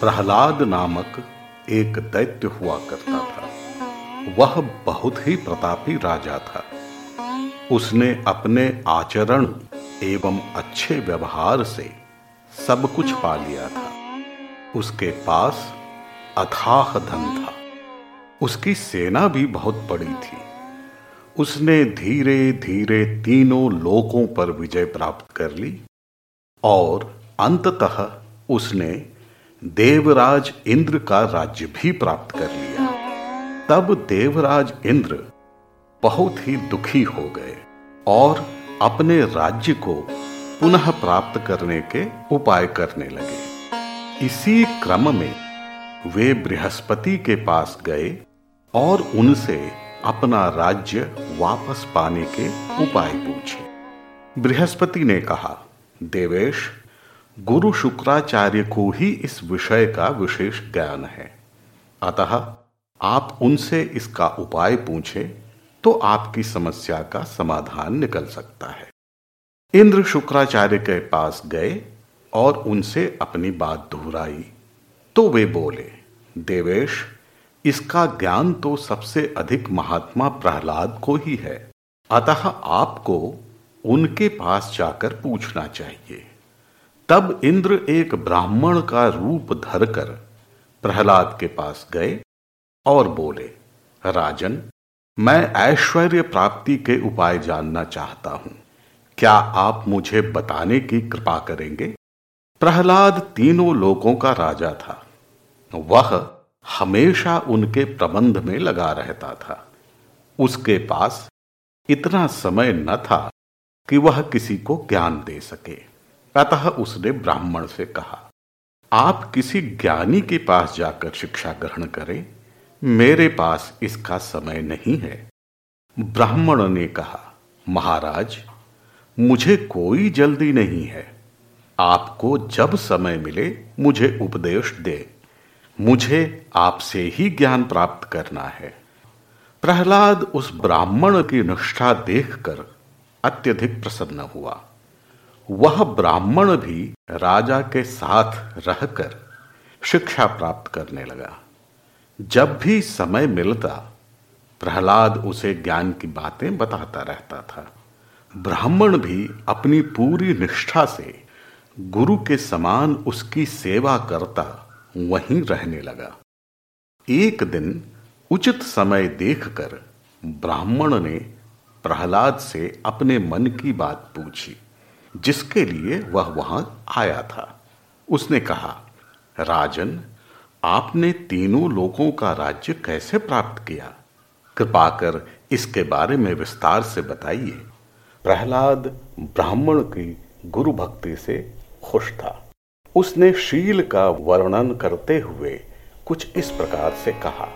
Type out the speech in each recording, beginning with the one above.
प्रहलाद नामक एक दैत्य हुआ करता था। वह बहुत ही प्रतापी राजा था। उसने अपने आचरण एवं अच्छे व्यवहार से सब कुछ पा लिया था। उसके पास अथाह धन था। उसकी सेना भी बहुत बड़ी थी। उसने धीरे धीरे तीनों लोकों पर विजय प्राप्त कर ली और अंततः उसने देवराज इंद्र का राज्य भी प्राप्त कर लिया। तब देवराज इंद्र बहुत ही दुखी हो गए और अपने राज्य को पुनः प्राप्त करने के उपाय करने लगे। इसी क्रम में वे बृहस्पति के पास गए और उनसे अपना राज्य वापस पाने के उपाय पूछे। बृहस्पति ने कहा, देवेश गुरु शुक्राचार्य को ही इस विषय का विशेष ज्ञान है। अतः आप उनसे इसका उपाय पूछें तो आपकी समस्या का समाधान निकल सकता है। इंद्र शुक्राचार्य के पास गए और उनसे अपनी बात दोहराई। तो वे बोले, देवेश, इसका ज्ञान तो सबसे अधिक महात्मा प्रहलाद को ही है। अतः आपको उनके पास जाकर पूछना चाहिए। तब इंद्र एक ब्राह्मण का रूप धरकर प्रहलाद के पास गए और बोले, राजन, मैं ऐश्वर्य प्राप्ति के उपाय जानना चाहता हूँ। क्या आप मुझे बताने की कृपा करेंगे? प्रहलाद तीनों लोगों का राजा था। वह हमेशा उनके प्रबंध में लगा रहता था। उसके पास इतना समय न था कि वह किसी को ज्ञान दे सके। अतः उसने ब्राह्मण से कहा, आप किसी ज्ञानी के पास जाकर शिक्षा ग्रहण करें। मेरे पास इसका समय नहीं है। ब्राह्मण ने कहा, महाराज, मुझे कोई जल्दी नहीं है। आपको जब समय मिले, मुझे उपदेश दे। मुझे आपसे ही ज्ञान प्राप्त करना है। प्रहलाद उस ब्राह्मण की निष्ठा देखकर अत्यधिक प्रसन्न हुआ। वह ब्राह्मण भी राजा के साथ रहकर शिक्षा प्राप्त करने लगा। जब भी समय मिलता, प्रहलाद उसे ज्ञान की बातें बताता रहता था। ब्राह्मण भी अपनी पूरी निष्ठा से गुरु के समान उसकी सेवा करता वहीं रहने लगा। एक दिन उचित समय देखकर ब्राह्मण ने प्रहलाद से अपने मन की बात पूछी। जिसके लिए वह वहाँ आया था। उसने कहा, राजन, आपने तीनों लोगों का राज्य कैसे प्राप्त किया? कृपा कर इसके बारे में विस्तार से बताइए। प्रहलाद ब्राह्मण की गुरु भक्ति से खुश था। उसने शील का वर्णन करते हुए कुछ इस प्रकार से कहा,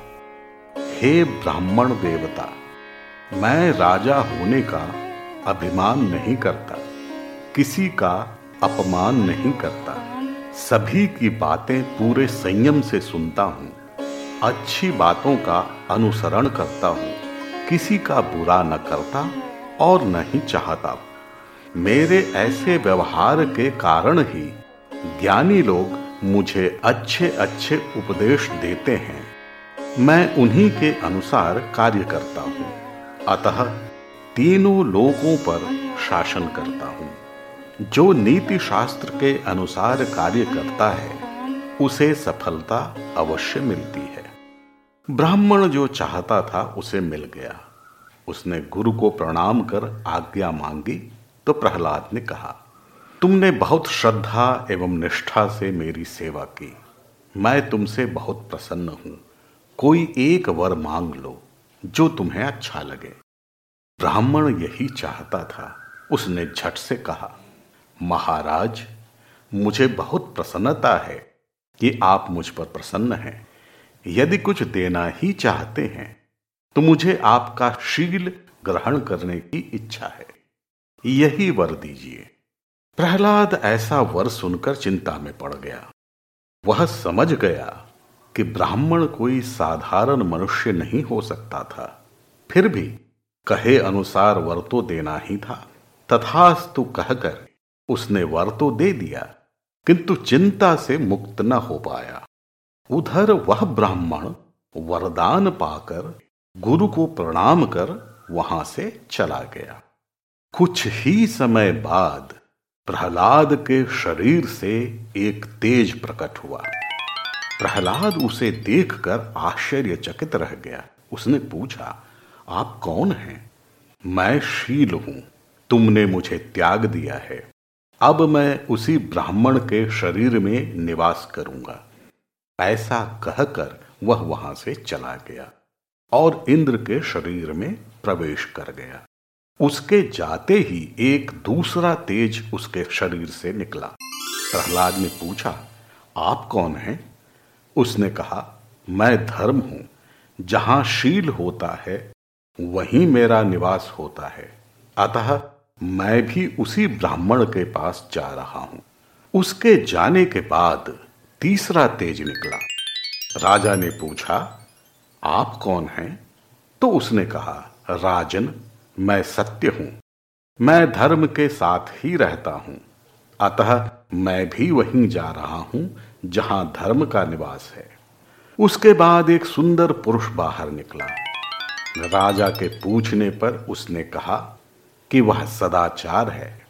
हे ब्राह्मण देवता, मैं राजा होने का अभिमान नहीं करता। किसी का अपमान नहीं करता। सभी की बातें पूरे संयम से सुनता हूँ। अच्छी बातों का अनुसरण करता हूँ। किसी का बुरा न करता और न ही चाहता। मेरे ऐसे व्यवहार के कारण ही ज्ञानी लोग मुझे अच्छे अच्छे उपदेश देते हैं। मैं उन्हीं के अनुसार कार्य करता हूँ। अतः तीनों लोगों पर शासन करता हूँ। जो नीति शास्त्र के अनुसार कार्य करता है, उसे सफलता अवश्य मिलती है। ब्राह्मण जो चाहता था, उसे मिल गया। उसने गुरु को प्रणाम कर आज्ञा मांगी तो प्रहलाद ने कहा, तुमने बहुत श्रद्धा एवं निष्ठा से मेरी सेवा की। मैं तुमसे बहुत प्रसन्न हूँ। कोई एक वर मांग लो, जो तुम्हें अच्छा लगे। ब्राह्मण यही चाहता था। उसने झट से कहा महाराज, मुझे बहुत प्रसन्नता है कि आप मुझ पर प्रसन्न हैं। यदि कुछ देना ही चाहते हैं तो मुझे आपका शील ग्रहण करने की इच्छा है। यही वर दीजिए। प्रहलाद ऐसा वर सुनकर चिंता में पड़ गया। वह समझ गया कि ब्राह्मण कोई साधारण मनुष्य नहीं हो सकता था। फिर भी कहे अनुसार वर तो देना ही था। तथास्तु कहकर उसने वर तो दे दिया, किंतु चिंता से मुक्त न हो पाया। उधर वह ब्राह्मण वरदान पाकर गुरु को प्रणाम कर वहाँ से चला गया। कुछ ही समय बाद प्रहलाद के शरीर से एक तेज प्रकट हुआ। प्रहलाद उसे देखकर आश्चर्यचकित रह गया। उसने पूछा, आप कौन हैं? मैं शील हूँ। तुमने मुझे त्याग दिया है। अब मैं उसी ब्राह्मण के शरीर में निवास करूँगा। ऐसा कहकर वह वहाँ से चला गया और इंद्र के शरीर में प्रवेश कर गया। उसके जाते ही एक दूसरा तेज उसके शरीर से निकला। प्रहलाद ने पूछा, आप कौन हैं? उसने कहा, मैं धर्म हूँ। जहाँ शील होता है, वहीं मेरा निवास होता है। अतः मैं भी उसी ब्राह्मण के पास जा रहा हूँ। उसके जाने के बाद तीसरा तेज निकला। राजा ने पूछा, आप कौन हैं? तो उसने कहा, राजन, मैं सत्य हूँ। मैं धर्म के साथ ही रहता हूँ। अतः मैं भी वहीं जा रहा हूँ, जहाँ धर्म का निवास है। उसके बाद एक सुंदर पुरुष बाहर निकला। राजा के पूछने पर उसने कहा कि वह सदाचार है।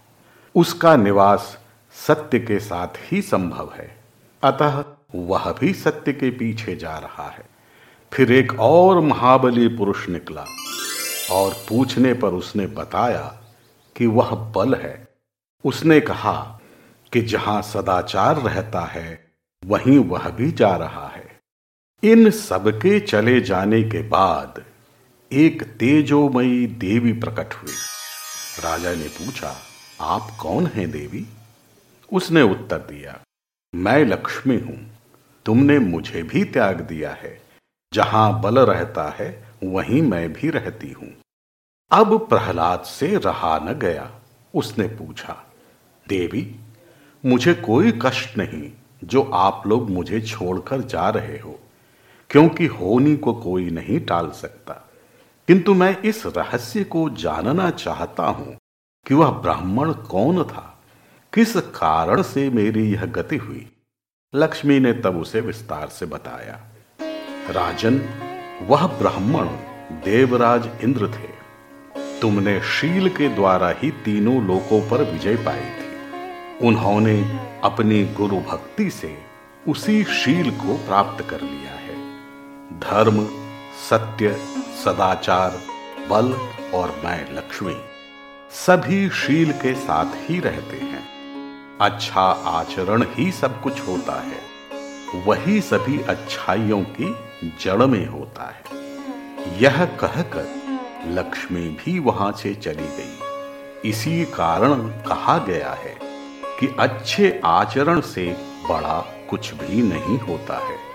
उसका निवास सत्य के साथ ही संभव है। अतः वह भी सत्य के पीछे जा रहा है। फिर एक और महाबली पुरुष निकला और पूछने पर उसने बताया कि वह बल है। उसने कहा कि जहाँ सदाचार रहता है, वहीं वह भी जा रहा है। इन सबके चले जाने के बाद एक तेजोमयी देवी प्रकट हुई। राजा ने पूछा, आप कौन हैं देवी? उसने उत्तर दिया, मैं लक्ष्मी हूँ। तुमने मुझे भी त्याग दिया है। जहाँ बल रहता है, वहीं मैं भी रहती हूँ। अब प्रहलाद से रहा न गया। उसने पूछा, देवी, मुझे कोई कष्ट नहीं जो आप लोग मुझे छोड़कर जा रहे हो, क्योंकि होनी को कोई नहीं टाल सकता। किंतु मैं इस रहस्य को जानना चाहता हूँ कि वह ब्राह्मण कौन था, किस कारण से मेरी यह गति हुई। लक्ष्मी ने तब उसे विस्तार से बताया, राजन, वह ब्राह्मण देवराज इंद्र थे। तुमने शील के द्वारा ही तीनों लोकों पर विजय पाई थी। उन्होंने अपनी गुरु भक्ति से उसी शील को प्राप्त कर लिया है। धर्म, सत्य सदाचार, बल और मैं लक्ष्मी, सभी शील के साथ ही रहते हैं। अच्छा आचरण ही सब कुछ होता है, वही सभी अच्छाइयों की जड़ में होता है। यह कहकर लक्ष्मी भी वहाँ से चली गई। इसी कारण कहा गया है कि अच्छे आचरण से बड़ा कुछ भी नहीं होता है।